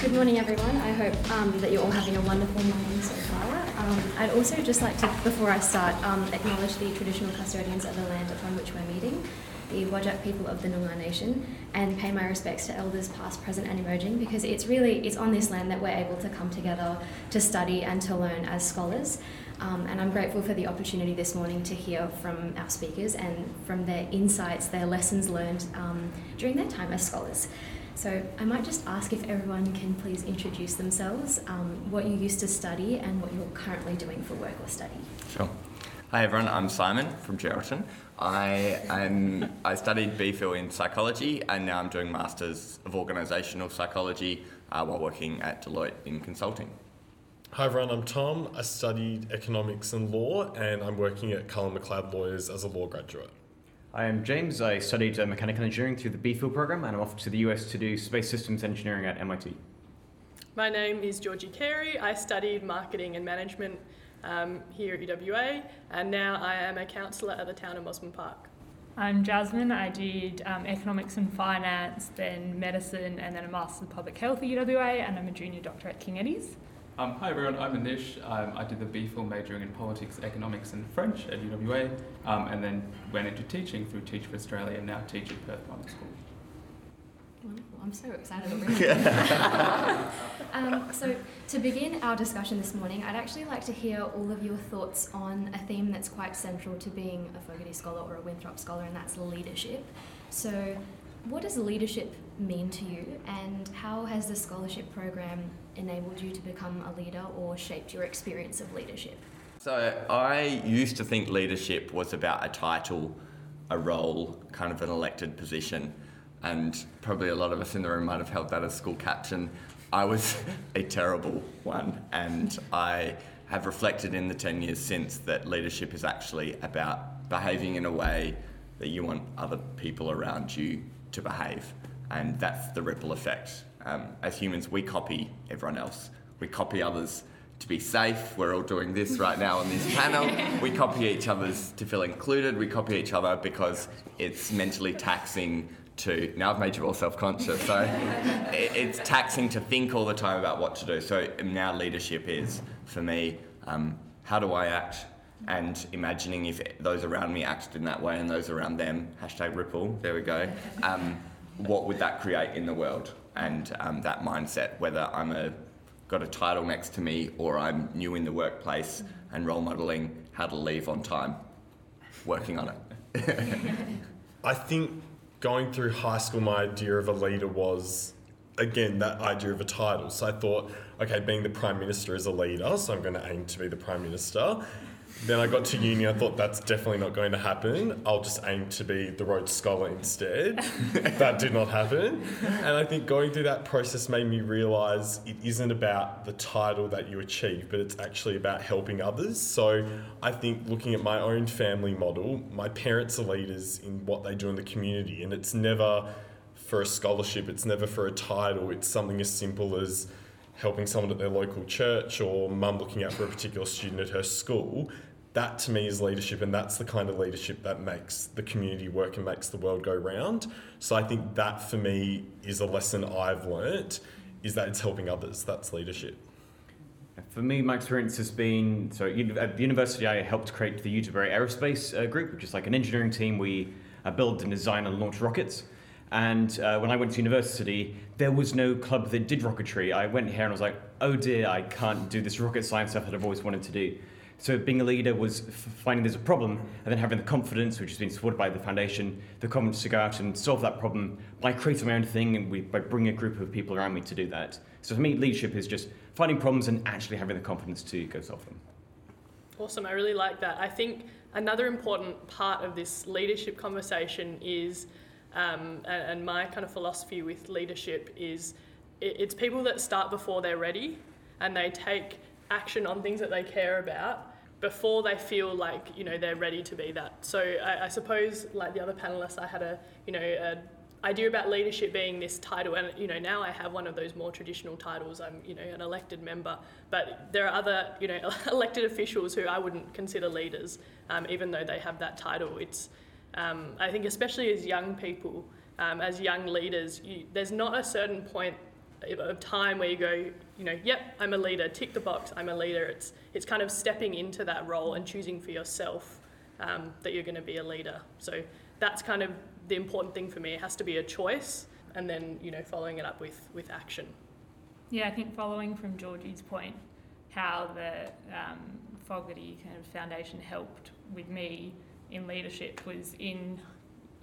Good morning, everyone. I hope um, that you're all having a wonderful morning so far. Um, I'd also just like to, before I start, um, acknowledge the traditional custodians of the land upon which we're meeting, the Whadjuk people of the Noongar Nation, and pay my respects to elders past, present, and emerging, because it's really it's on this land that we're able to come together to study and to learn as scholars. Um, and I'm grateful for the opportunity this morning to hear from our speakers and from their insights, their lessons learned um, during their time as scholars. So I might just ask if everyone can please introduce themselves, um, what you used to study, and what you're currently doing for work or study. Sure. Hi everyone, I'm Simon from Geraldton. I am I studied BPhil in psychology and now I'm doing Masters of Organisational Psychology uh, while working at Deloitte in consulting. Hi everyone, I'm Tom. I studied economics and law and I'm working at Cullen Macleod Lawyers as a law graduate. I am James. I studied uh, mechanical engineering through the BPhil program and I'm off to the US to do space systems engineering at MIT. My name is Georgie Carey. I studied marketing and management um, here at UWA and now I am a councillor at the town of Mosman Park. I'm Jasmin. I did um, economics and finance, then medicine, and then a Master's of Public Health at UWA, and I'm a junior doctor at King Eddie's. Um, hi everyone, I'm Anish. Um, I did the BPhil majoring in politics, economics, and French at UWA, um, and then went into teaching through Teach for Australia, and now teach at Perth Modern School. Wonderful. I'm so excited already. um, so, to begin our discussion this morning, I'd actually like to hear all of your thoughts on a theme that's quite central to being a Fogarty Scholar or a Winthrop Scholar, and that's leadership. So, what does leadership mean to you, and how has the scholarship program enabled you to become a leader or shaped your experience of leadership? So I used to think leadership was about a title, a role, kind of an elected position, and probably a lot of us in the room might have held that as school captain. I was a terrible one, and I have reflected in the 10 years since that leadership is actually about behaving in a way that you want other people around you to behave, and that's the ripple effect. Um, as humans, we copy everyone else. We copy others to be safe. We're all doing this right now on this panel. We copy each other's to feel included. We copy each other because it's mentally taxing to. Now I've made you all self-conscious, so it's taxing to think all the time about what to do. So now leadership is for me. Um, how do I act? And imagining if those around me acted in that way and those around them, hashtag ripple, there we go, um, what would that create in the world? And um, that mindset, whether I'm a, got a title next to me or I'm new in the workplace and role modelling how to leave on time, working on it. I think going through high school, my idea of a leader was, again, that idea of a title. So I thought, okay, being the Prime Minister is a leader, so I'm going to aim to be the Prime Minister. Then I got to uni. I thought that's definitely not going to happen. I'll just aim to be the Rhodes Scholar instead. that did not happen. And I think going through that process made me realize it isn't about the title that you achieve, but it's actually about helping others. So I think looking at my own family model, my parents are leaders in what they do in the community, and it's never for a scholarship, it's never for a title, it's something as simple as helping someone at their local church or mum looking out for a particular student at her school that to me is leadership, and that's the kind of leadership that makes the community work and makes the world go round. So I think that for me is a lesson I've learnt is that it's helping others. That's leadership. For me, my experience has been so at the university, I helped create the Uterbury Aerospace uh, Group, which is like an engineering team. We uh, build and design and launch rockets. And uh, when I went to university, there was no club that did rocketry. I went here and I was like, oh dear, I can't do this rocket science stuff that I've always wanted to do. So being a leader was finding there's a problem and then having the confidence, which has been supported by the foundation, the confidence to go out and solve that problem by creating my own thing and we, by bringing a group of people around me to do that. So for me, leadership is just finding problems and actually having the confidence to go solve them. Awesome, I really like that. I think another important part of this leadership conversation is, um, and, and my kind of philosophy with leadership is, it's people that start before they're ready and they take action on things that they care about before they feel like you know they're ready to be that. So I, I suppose, like the other panelists, I had a you know a idea about leadership being this title, and you know now I have one of those more traditional titles. I'm you know an elected member, but there are other you know elected officials who I wouldn't consider leaders, um, even though they have that title. It's um, I think especially as young people, um, as young leaders, you, there's not a certain point of time where you go, you know, yep, I'm a leader, tick the box, I'm a leader. It's, it's kind of stepping into that role and choosing for yourself um, that you're going to be a leader. So that's kind of the important thing for me. It has to be a choice and then, you know, following it up with, with action. Yeah, I think following from Georgie's point, how the um, Fogarty kind of foundation helped with me in leadership was in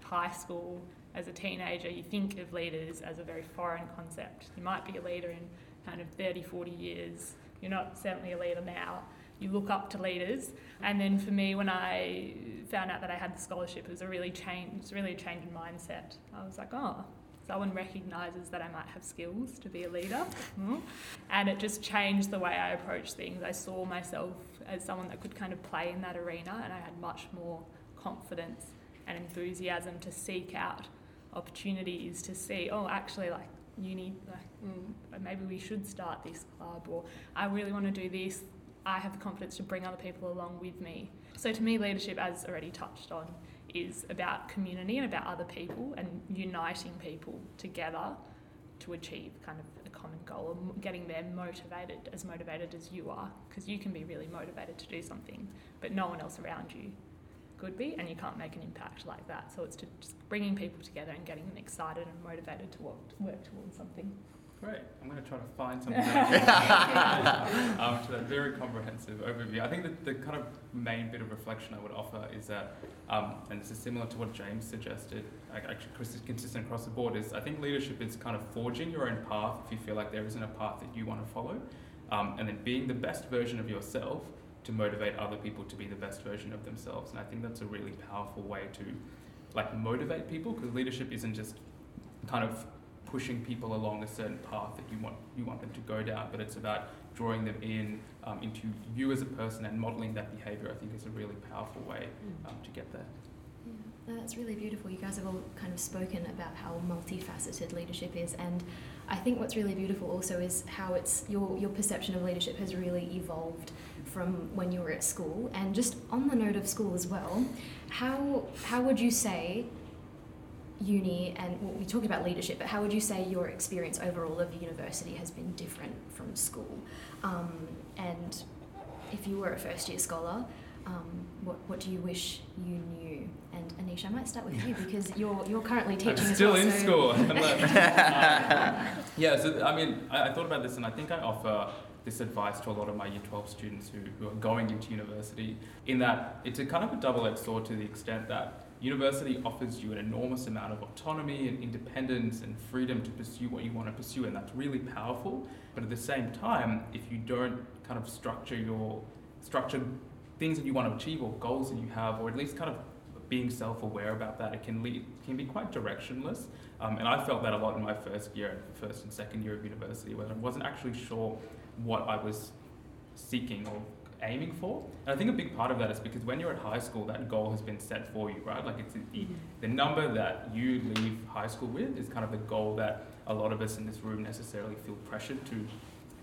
high school as a teenager, you think of leaders as a very foreign concept. You might be a leader in kind of 30, 40 years. You're not certainly a leader now. You look up to leaders. And then for me, when I found out that I had the scholarship, it was a really change, it really a change in mindset. I was like, oh, someone recognises that I might have skills to be a leader. Mm. And it just changed the way I approached things. I saw myself as someone that could kind of play in that arena, and I had much more confidence and enthusiasm to seek out opportunities to see, oh, actually, like, uni, like, mm, maybe we should start this club, or I really want to do this. I have the confidence to bring other people along with me. So, to me, leadership, as already touched on, is about community and about other people and uniting people together to achieve kind of a common goal and getting them motivated, as motivated as you are, because you can be really motivated to do something, but no one else around you could be, and you can't make an impact like that. So it's to just bringing people together and getting them excited and motivated to work, to work towards something. Great. I'm going to try to find something um, to that very comprehensive overview. I think that the kind of main bit of reflection I would offer is that, um, and this is similar to what James suggested, actually consistent across the board, is I think leadership is kind of forging your own path if you feel like there isn't a path that you want to follow, um, and then being the best version of yourself to motivate other people to be the best version of themselves. And I think that's a really powerful way to like motivate people because leadership isn't just kind of pushing people along a certain path that you want you want them to go down, but it's about drawing them in um, into you as a person and modeling that behavior. I think is a really powerful way mm. um, to get there. Yeah, that's really beautiful. You guys have all kind of spoken about how multifaceted leadership is, and I think what's really beautiful also is how it's your your perception of leadership has really evolved from when you were at school. And just on the note of school as well, how how would you say uni and well, we talked about leadership, but how would you say your experience overall of university has been different from school? Um, and if you were a first year scholar, um, what, what do you wish you knew? And Anish, I might start with you because you're you're currently teaching. I'm still well, in so school. yeah, so I mean, I, I, thought about this, and I think I offer this advice to a lot of my Year 12 students who, who are going into university. In that, it's a kind of a double-edged sword to the extent that university offers you an enormous amount of autonomy and independence and freedom to pursue what you want to pursue, and that's really powerful. But at the same time, if you don't kind of structure your structure things that you want to achieve or goals that you have, or at least kind of being self-aware about that, it can lead can be quite directionless. Um, and I felt that a lot in my first year, first and second year of university, where I wasn't actually sure what I was seeking or aiming for. And I think a big part of that is because when you're at high school, that goal has been set for you, right? Like it's the, mm-hmm. the number that you leave high school with is kind of the goal that a lot of us in this room necessarily feel pressured to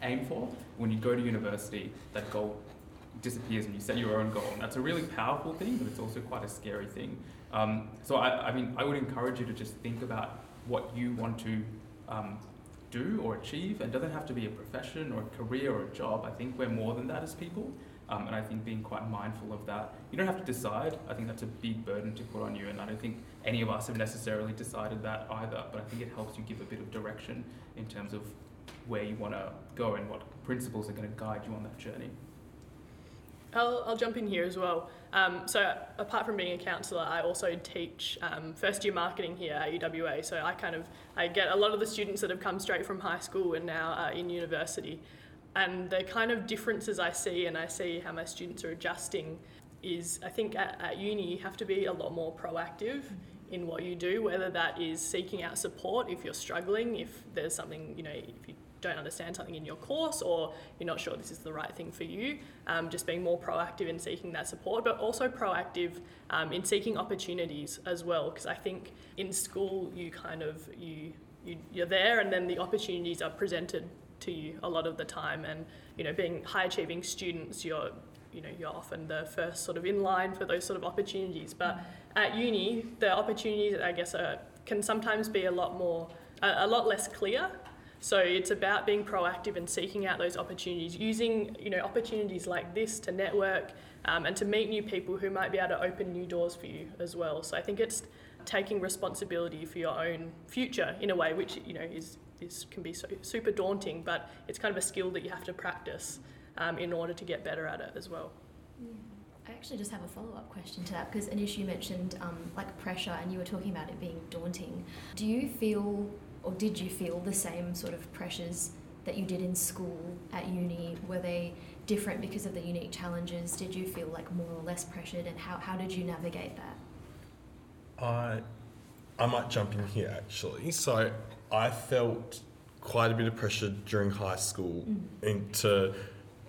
aim for. When you go to university, that goal disappears and you set your own goal. And that's a really powerful thing, but it's also quite a scary thing. Um, so I, I mean, I would encourage you to just think about what you want to um, do or achieve. and doesn't have to be a profession or a career or a job. I think we're more than that as people. Um, and I think being quite mindful of that. You don't have to decide. I think that's a big burden to put on you. And I don't think any of us have necessarily decided that either. But I think it helps you give a bit of direction in terms of where you want to go and what principles are going to guide you on that journey. I'll, I'll jump in here as well. Um, so apart from being a councillor, I also teach um, first year marketing here at UWA. So I kind of I get a lot of the students that have come straight from high school and now are in university, and the kind of differences I see and I see how my students are adjusting is I think at, at uni you have to be a lot more proactive in what you do, whether that is seeking out support if you're struggling, if there's something you know if you don't understand something in your course or you're not sure this is the right thing for you, um, just being more proactive in seeking that support, but also proactive um, in seeking opportunities as well. Because I think in school you kind of you, you you're there and then the opportunities are presented to you a lot of the time. And you know, being high achieving students, you're you know you're often the first sort of in line for those sort of opportunities. But at uni, the opportunities I guess are, can sometimes be a lot more a, a lot less clear So it's about being proactive and seeking out those opportunities, using you know opportunities like this to network um, and to meet new people who might be able to open new doors for you as well. So I think it's taking responsibility for your own future in a way, which you know is is can be so, super daunting, but it's kind of a skill that you have to practice um, in order to get better at it as well. I actually just have a follow up question to that because Anish, you mentioned um, like pressure and you were talking about it being daunting. Do you feel or did you feel the same sort of pressures that you did in school at uni? Were they different because of the unique challenges? Did you feel like more or less pressured and how, how did you navigate that? I, I might jump in here actually. So I felt quite a bit of pressure during high school Mm. to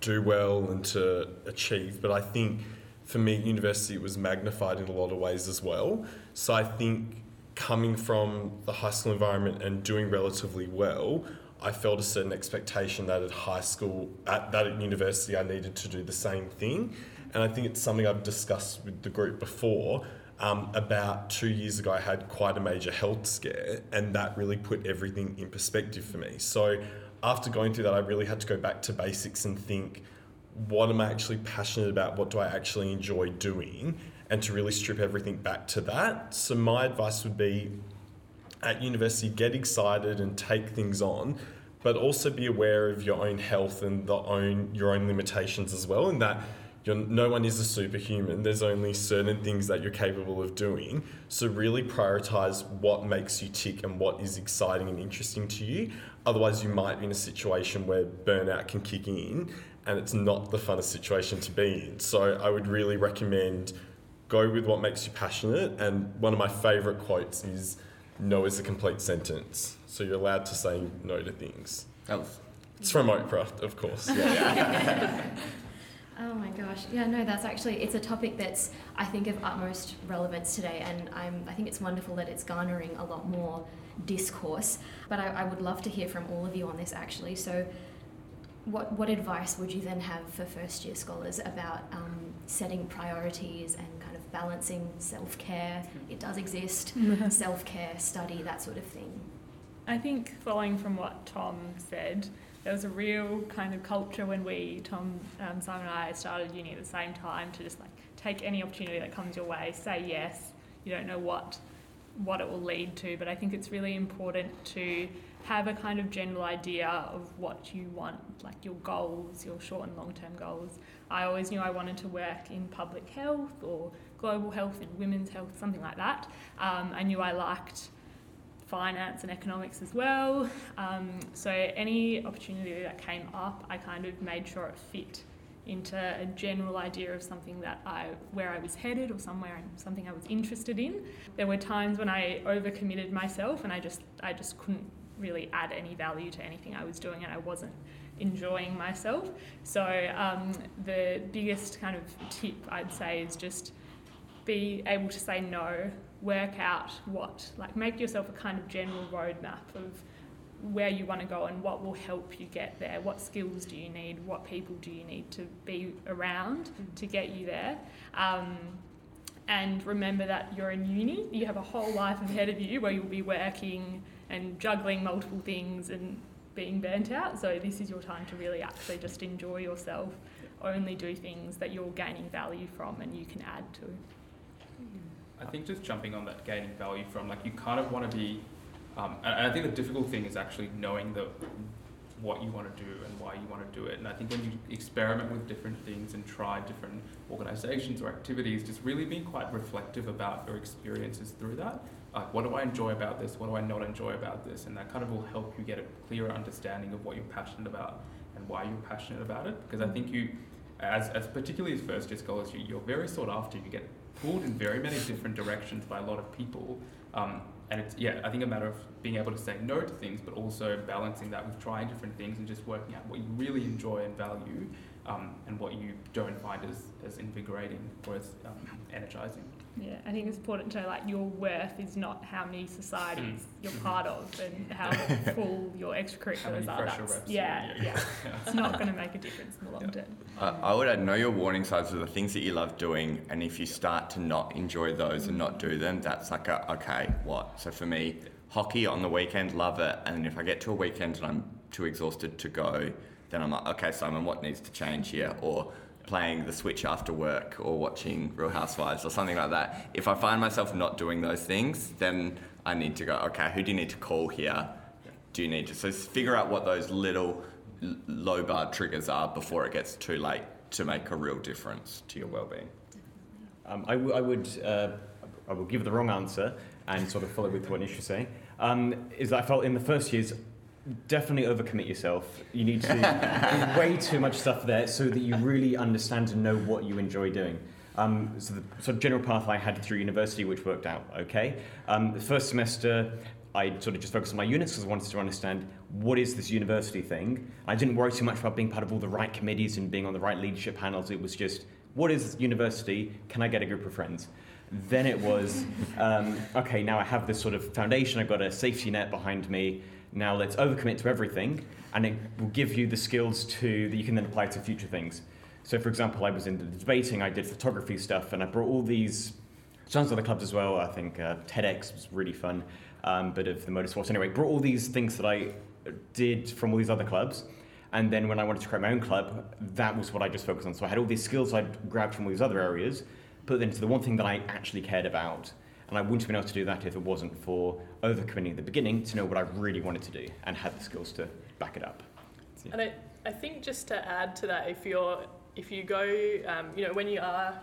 do well and to achieve, but I think for me, university was magnified in a lot of ways as well. So I think coming from the high school environment and doing relatively well, I felt a certain expectation that at high school, at that at university, I needed to do the same thing. And I think it's something I've discussed with the group before. Um, about two years ago, I had quite a major health scare, and that really put everything in perspective for me. So, after going through that, I really had to go back to basics and think what am I actually passionate about? What do I actually enjoy doing? And to really strip everything back to that. So, my advice would be at university, get excited and take things on, but also be aware of your own health and the own your own limitations as well. In that you're, no one is a superhuman. There's only certain things that you're capable of doing. So really prioritize what makes you tick and what is exciting and interesting to you. Otherwise, you might be in a situation where burnout can kick in, and it's not the funnest situation to be in. So I would really recommend go with what makes you passionate. And one of my favorite quotes is no is a complete sentence. So you're allowed to say no to things. That was It's from Oprah, of course. Oh my gosh. Yeah, no, that's actually it's a topic that's I think of utmost relevance today and I'm I think it's wonderful that it's garnering a lot more discourse. But I, I would love to hear from all of you on this actually. So what what advice would you then have for first year scholars about um, setting priorities and kind of balancing self care? It does exist, self care, study, that sort of thing. I think following from what Tom said, there was a real kind of culture when we, Tom, um, Simon and I started uni at the same time to just like take any opportunity that comes your way, say yes. You don't know what what it will lead to, but I think it's really important to have a kind of general idea of what you want, like your goals, your short and long term goals. I always knew I wanted to work in public health or global health and women's health, something like that. Um, I knew I liked finance and economics as well. Um, so any opportunity that came up, I kind of made sure it fit into a general idea of something that I where I was headed or somewhere something I was interested in. There were times when I overcommitted myself and I just I just couldn't really add any value to anything I was doing and I wasn't enjoying myself. So um, the biggest kind of tip I'd say is just be able to say no work out what, like make yourself a kind of general roadmap of where you want to go and what will help you get there. What skills do you need? What people do you need to be around to get you there? Um, and remember that you're in uni, you have a whole life ahead of you where you'll be working and juggling multiple things and being burnt out. So, this is your time to really actually just enjoy yourself, only do things that you're gaining value from and you can add to. I think just jumping on that gaining value from like you kind of want to be, um, and, I think the difficult thing is actually knowing the what you want to do and why you want to do it. And I think when you experiment with different things and try different organizations or activities, just really being quite reflective about your experiences through that. Like, what do I enjoy about this? What do I not enjoy about this? And that kind of will help you get a clearer understanding of what you're passionate about and why you're passionate about it. Because I think you, as, as particularly as first year scholars, you, you're very sought after. You get pulled in very many different directions by a lot of people. Um, and it's, yeah, I think a matter of being able to say no to things, but also balancing that with trying different things and just working out what you really enjoy and value um, and what you don't find as, as invigorating or as um, energizing. Yeah, I think it's important to know like your worth is not how many societies you're Mhm. part of and how full your How extracurriculars many are. pressure That's, reps? yeah, you- yeah, It's not going to make a difference in the long Yeah. term. I, I would add know your warning signs are the things that you love doing, and if you start to not enjoy those and not do them, that's like a okay, what? So for me, Hockey on the weekend, love it. And if I get to a weekend and I'm too exhausted to go, then I'm like, okay, Simon, what needs to change here? Or playing the Switch after work or watching Real Housewives or something like that. If I find myself not doing those things, then I need to go, okay, who do you need to call here? Do you need to so figure out what those little low bar triggers are before it gets too late to make a real difference to your well-being? Um, I, w- I would uh, I will give the wrong answer and sort of follow with what Nish is saying. Um, is that I felt in the first years definitely overcommit yourself. You need to way too much stuff there so that you really understand and know what you enjoy doing. Um, so the sort of general path I had through university, which worked out okay. Um, the first semester, I sort of just focused on my units because I wanted to understand what is this university thing. I didn't worry too much about being part of all the right committees and being on the right leadership panels. It was just, what is university? Can I get a group of friends? Then it was, um, okay, now I have this sort of foundation, I've got a safety net behind me. Now let's overcommit to everything, and it will give you the skills to that you can then apply to future things. So, for example, I was in the debating, I did photography stuff, and I brought all these of other clubs as well. I think uh, TEDx was really fun, um, bit of the motorsports. Anyway, brought all these things that I did from all these other clubs. And then when I wanted to create my own club, that was what I just focused on. So I had all these skills I'd grabbed from all these other areas, put them into the one thing that I actually cared about. And I wouldn't have been able to do that if it wasn't for overcommitting at the beginning to know what I really wanted to do and had the skills to back it up. So, yeah. And I, I think just to add to that, if you're if you go, um, you know, when you are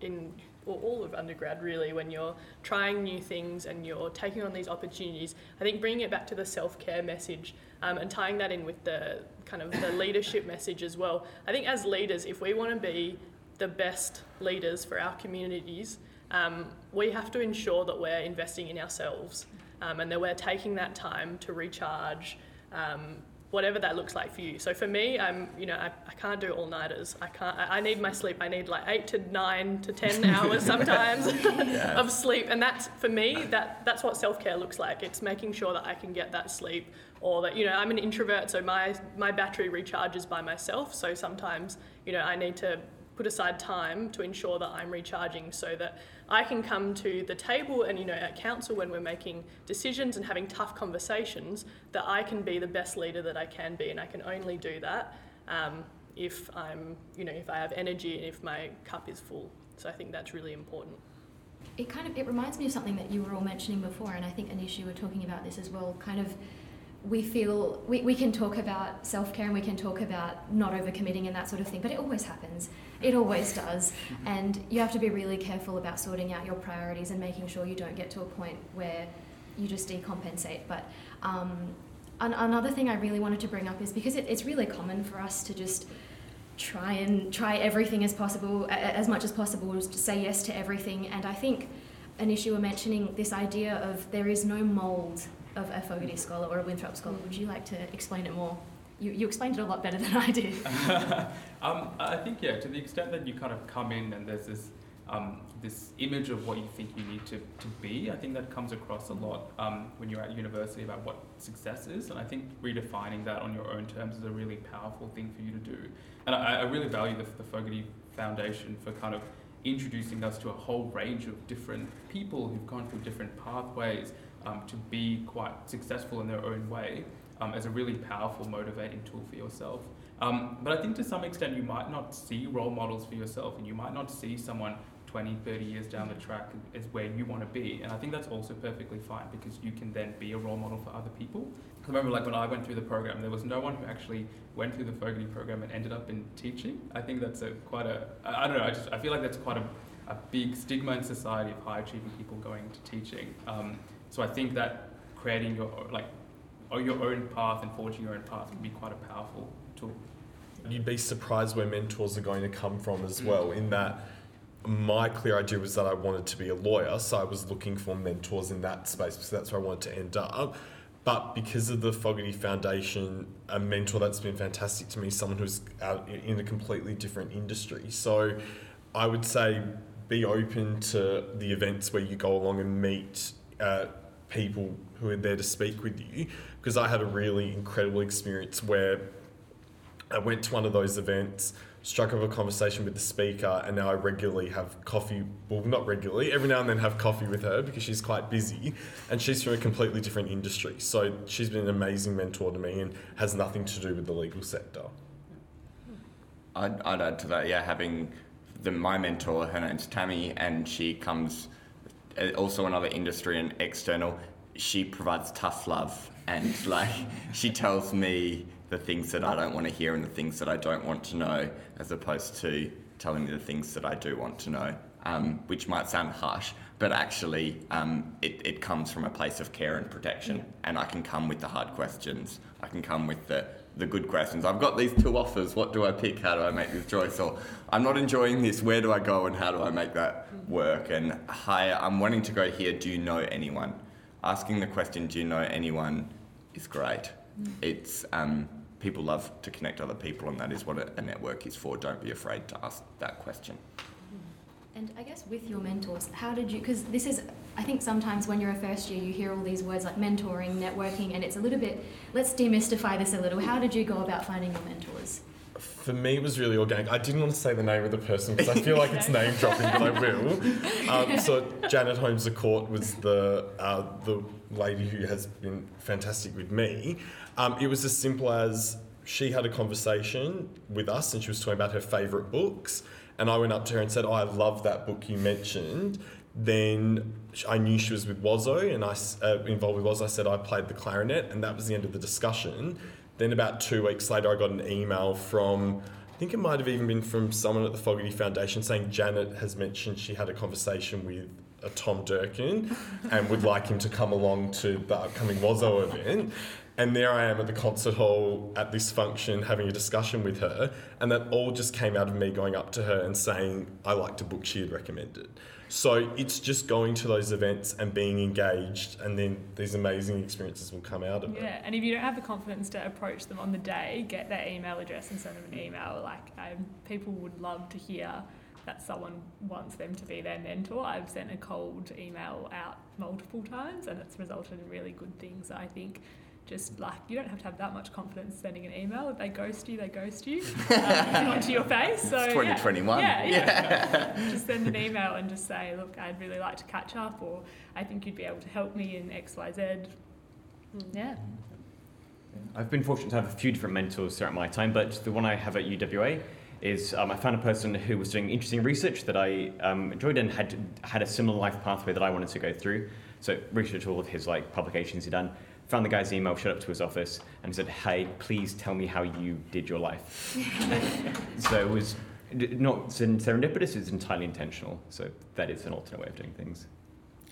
in or all of undergrad really, when you're trying new things and you're taking on these opportunities, I think bringing it back to the self care message um, and tying that in with the kind of the leadership message as well. I think as leaders, if we want to be the best leaders for our communities, um, we have to ensure that we're investing in ourselves um, and that we're taking that time to recharge, um, whatever that looks like for you. So for me, I'm, you know, I, I can't do all nighters. I can't. I, I need my sleep. I need like eight to nine to ten hours sometimes of sleep, and that's for me. That that's what self care looks like. It's making sure that I can get that sleep, or that you know, I'm an introvert, so my my battery recharges by myself. So sometimes, you know, I need to put aside time to ensure that I'm recharging so that I can come to the table and you know at council when we're making decisions and having tough conversations that I can be the best leader that I can be and I can only do that um, if I'm you know if I have energy and if my cup is full so I think that's really important it kind of it reminds me of something that you were all mentioning before, and I think Anish, you were talking about this as well. Kind of, we feel we, we can talk about self care and we can talk about not overcommitting and that sort of thing, but it always happens. It always does, and you have to be really careful about sorting out your priorities and making sure you don't get to a point where you just decompensate. But um, an, another thing I really wanted to bring up is because it, it's really common for us to just try and try everything as possible, a- as much as possible, just to say yes to everything. And I think an issue we're mentioning this idea of there is no mould of a Fogarty scholar or a Winthrop scholar. Would you like to explain it more? You, you explained it a lot better than I did. um, I think yeah, to the extent that you kind of come in and there's this um, this image of what you think you need to, to be, I think that comes across a lot um, when you're at university about what success is, and I think redefining that on your own terms is a really powerful thing for you to do. And I, I really value the, the Fogarty Foundation for kind of introducing us to a whole range of different people who've gone through different pathways um, to be quite successful in their own way um, as a really powerful motivating tool for yourself. Um, but I think to some extent you might not see role models for yourself and you might not see someone 20, 30 years down the track is where you want to be. And I think that's also perfectly fine because you can then be a role model for other people. I remember like when I went through the program, there was no one who actually went through the Fogarty program and ended up in teaching. I think that's a quite a I don't know, I just, I feel like that's quite a, a big stigma in society of high achieving people going into teaching. Um, so I think that creating your, like, or your own path and forging your own path can be quite a powerful tool. You'd be surprised where mentors are going to come from as Mm. well, in that my clear idea was that I wanted to be a lawyer, so I was looking for mentors in that space because that's where I wanted to end up. But because of the Fogarty Foundation, a mentor that's been fantastic to me, someone who's out in- a completely different industry. So I would say be open to the events where you go along and meet uh, people who are there to speak with you. Because I had a really incredible experience where I went to one of those events, struck up a conversation with the speaker, and now I regularly have coffee. Well, not regularly. Every now and then have coffee with her because she's quite busy, and she's from a completely different industry. So she's been an amazing mentor to me, and has nothing to do with the legal sector. I'd, I'd add to that, yeah, having the, my mentor, her name's Tammy, and she comes uh, also another industry and external. She provides tough love, and like she tells me the things that I don't want to hear and the things that I don't want to know, as opposed to telling me the things that I do want to know, um, which might sound harsh, but actually um, it, it comes from a place of care and protection. And I can come with the hard questions, I can come with the, the good questions. I've got these two offers, what do I pick? How do I make this choice? Or I'm not enjoying this, where do I go and how do I make that work? And hi, I'm wanting to go here, do you know anyone? Asking the question, do you know anyone, is great. It's um, people love to connect other people, and that is what a, a network is for. Don't be afraid to ask that question. And I guess with your mentors, how did you? Because this is, I think sometimes when you're a first year, you hear all these words like mentoring, networking, and it's a little bit. Let's demystify this a little. How did you go about finding your mentors? For me, it was really organic. I didn't want to say the name of the person because I feel like it's name dropping, but I will. Um, so Janet Holmes à Court was the uh, the lady who has been fantastic with me. Um, it was as simple as she had a conversation with us, and she was talking about her favourite books, and I went up to her and said, "Oh, I love that book you mentioned." Then I knew she was with WASO, and I uh, involved with WASO. I said I played the clarinet, and that was the end of the discussion. Then about two weeks later, I got an email from, I think it might have even been from someone at the Fogarty Foundation saying Janet has mentioned she had a conversation with a Tom Durkin and would like him to come along to the upcoming WASO event. And there I am at the concert hall at this function having a discussion with her. And that all just came out of me going up to her and saying, I liked a book she had recommended. So it's just going to those events and being engaged, and then these amazing experiences will come out of it. Yeah, and if you don't have the confidence to approach them on the day, get their email address and send them an email. Like, um, people would love to hear that someone wants them to be their mentor. I've sent a cold email out multiple times, and it's resulted in really good things. I think just like you don't have to have that much confidence sending an email. If they ghost you, they ghost you, um, not to your face. So It's yeah. 2021. Yeah, yeah. just send an email and just say, look, I'd really like to catch up, or I think you'd be able to help me in X, Y, Z. Yeah. I've been fortunate to have a few different mentors throughout my time, but the one I have at UWA is um, I found a person who was doing interesting research that I um, enjoyed and had had a similar life pathway that I wanted to go through. So researched all of his like publications he'd done. Found the guy's email, showed up to his office, and said, "Hey, please tell me how you did your life." so it was not serendipitous; it's entirely intentional. So that is an alternate way of doing things.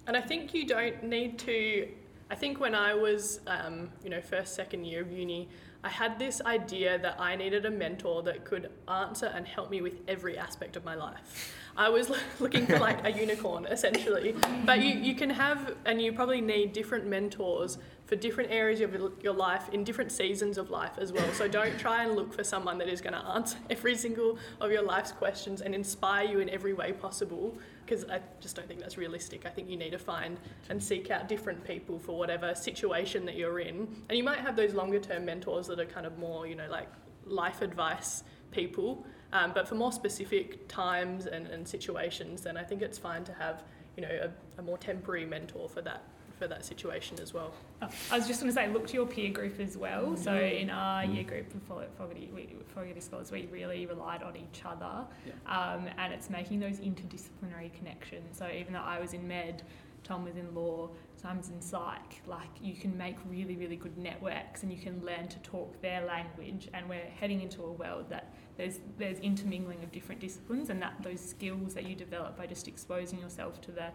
And I think you don't need to. I think when I was, um, you know, first, second year of uni, I had this idea that I needed a mentor that could answer and help me with every aspect of my life. I was looking for like a unicorn essentially. But you, you can have, and you probably need different mentors for different areas of your life in different seasons of life as well. So don't try and look for someone that is going to answer every single of your life's questions and inspire you in every way possible because I just don't think that's realistic. I think you need to find and seek out different people for whatever situation that you're in. And you might have those longer term mentors that are kind of more, you know, like life advice people. Um, but for more specific times and, and situations, then I think it's fine to have, you know, a, a more temporary mentor for that for that situation as well. Oh, I was just going to say, look to your peer group as well. So in our year group of Fo- Fogarty, we, Fogarty Scholars, we really relied on each other, um, and it's making those interdisciplinary connections. So even though I was in med, Tom was in law, Simon's in psych, like you can make really, really good networks and you can learn to talk their language. And we're heading into a world that there's there's intermingling of different disciplines, and that those skills that you develop by just exposing yourself to the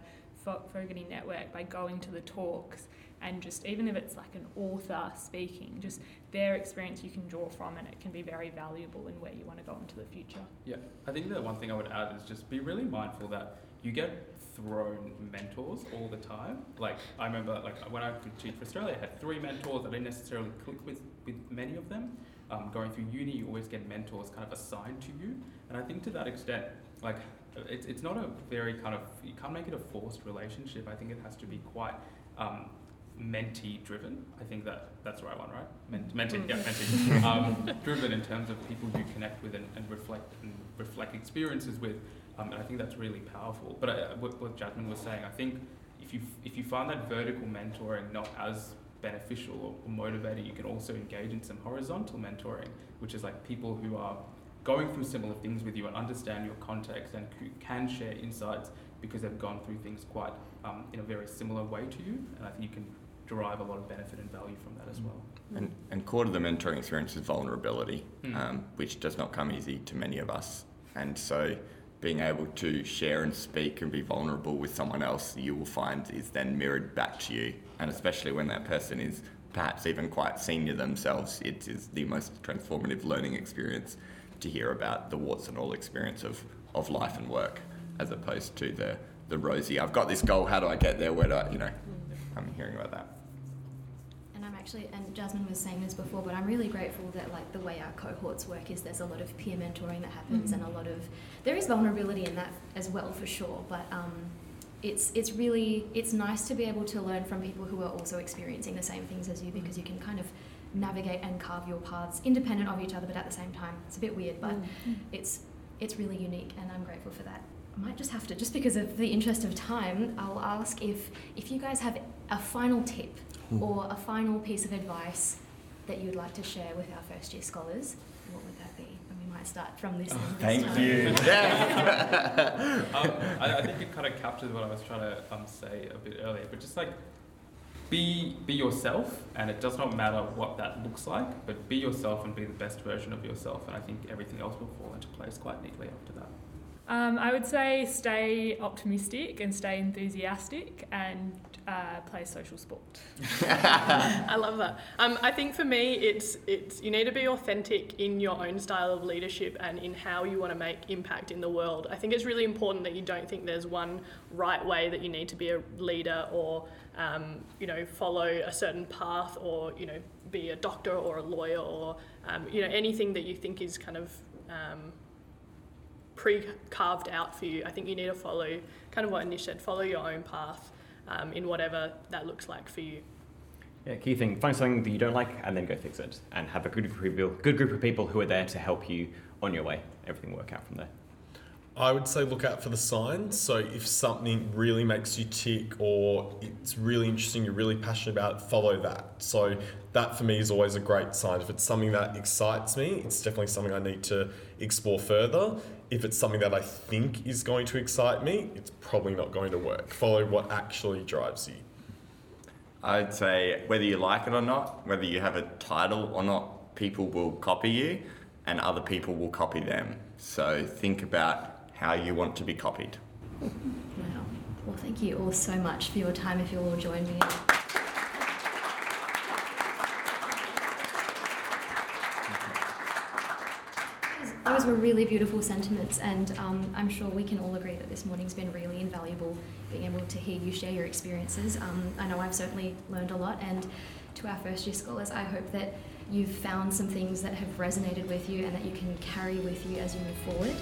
Fogarty network by going to the talks and just even if it's like an author speaking, just their experience you can draw from, and it can be very valuable in where you want to go into the future. Yeah, I think the one thing I would add is just be really mindful that you get thrown mentors all the time. Like I remember, like when I could teach for Australia, I had three mentors. I didn't necessarily click with with many of them. Um, going through uni, you always get mentors kind of assigned to you, and I think to that extent, like it's it's not a very kind of you can't make it a forced relationship. I think it has to be quite. Um, mentee driven. I think that that's the right one, right? Ment- mentee, yeah, mentee. Um, driven in terms of people you connect with and, and reflect and reflect experiences with. Um, and I think that's really powerful. But I, what, what Jasmin was saying, I think if you if you find that vertical mentoring not as beneficial or, or motivating, you can also engage in some horizontal mentoring, which is like people who are going through similar things with you and understand your context and who can share insights because they've gone through things quite um, in a very similar way to you. And I think you can derive a lot of benefit and value from that as well. And, and core to the mentoring experience is vulnerability, Mm. um, which does not come easy to many of us. And so being able to share and speak and be vulnerable with someone else, you will find is then mirrored back to you. And especially when that person is perhaps even quite senior themselves, it is the most transformative learning experience to hear about the warts and all experience of, of life and work as opposed to the, the rosy, I've got this goal, how do I get there, where do I, you know, I'm hearing about that. Actually, and Jasmin was saying this before, but I'm really grateful that like the way our cohorts work is there's a lot of peer mentoring that happens and a lot of there is vulnerability in that as well for sure. But um, it's it's really it's nice to be able to learn from people who are also experiencing the same things as you because you can kind of navigate and carve your paths independent of each other, but at the same time it's a bit weird, but it's it's really unique, and I'm grateful for that. I might just have to, just because of the interest of time, I'll ask if if you guys have a final tip or a final piece of advice that you'd like to share with our first year scholars, what would that be? And we might start from this end. Thank time. you. um, I, I think it kind of captures what I was trying to um, say a bit earlier, but just like be be yourself, and it does not matter what that looks like, but be yourself and be the best version of yourself, and I think everything else will fall into place quite neatly after that. Um, I would say stay optimistic and stay enthusiastic and uh, play social sport. I love that. Um, I think for me, it's it's you need to be authentic in your own style of leadership and in how you want to make impact in the world. I think it's really important that you don't think there's one right way that you need to be a leader or um, you know follow a certain path or you know be a doctor or a lawyer or um, you know anything that you think is kind of um, pre carved out for you. I think you need to follow kind of what Anish said, follow your own path um, in whatever that looks like for you. Yeah, key thing: find something that you don't like, and then go fix it, and have a good group of people, good group of people who are there to help you on your way. Everything work out from there. I would say look out for the signs. So if something really makes you tick or it's really interesting, you're really passionate about it, follow that. So that for me is always a great sign. If it's something that excites me, it's definitely something I need to explore further. If it's something that I think is going to excite me, it's probably not going to work. Follow what actually drives you. I'd say whether you like it or not, whether you have a title or not, people will copy you and other people will copy them. So think about how you want to be copied. Wow. Well, thank you all so much for your time. If you'll all join me. Those were really beautiful sentiments, and um, I'm sure we can all agree that this morning's been really invaluable being able to hear you share your experiences. Um, I know I've certainly learned a lot, and to our first year scholars, I hope that you've found some things that have resonated with you and that you can carry with you as you move forward.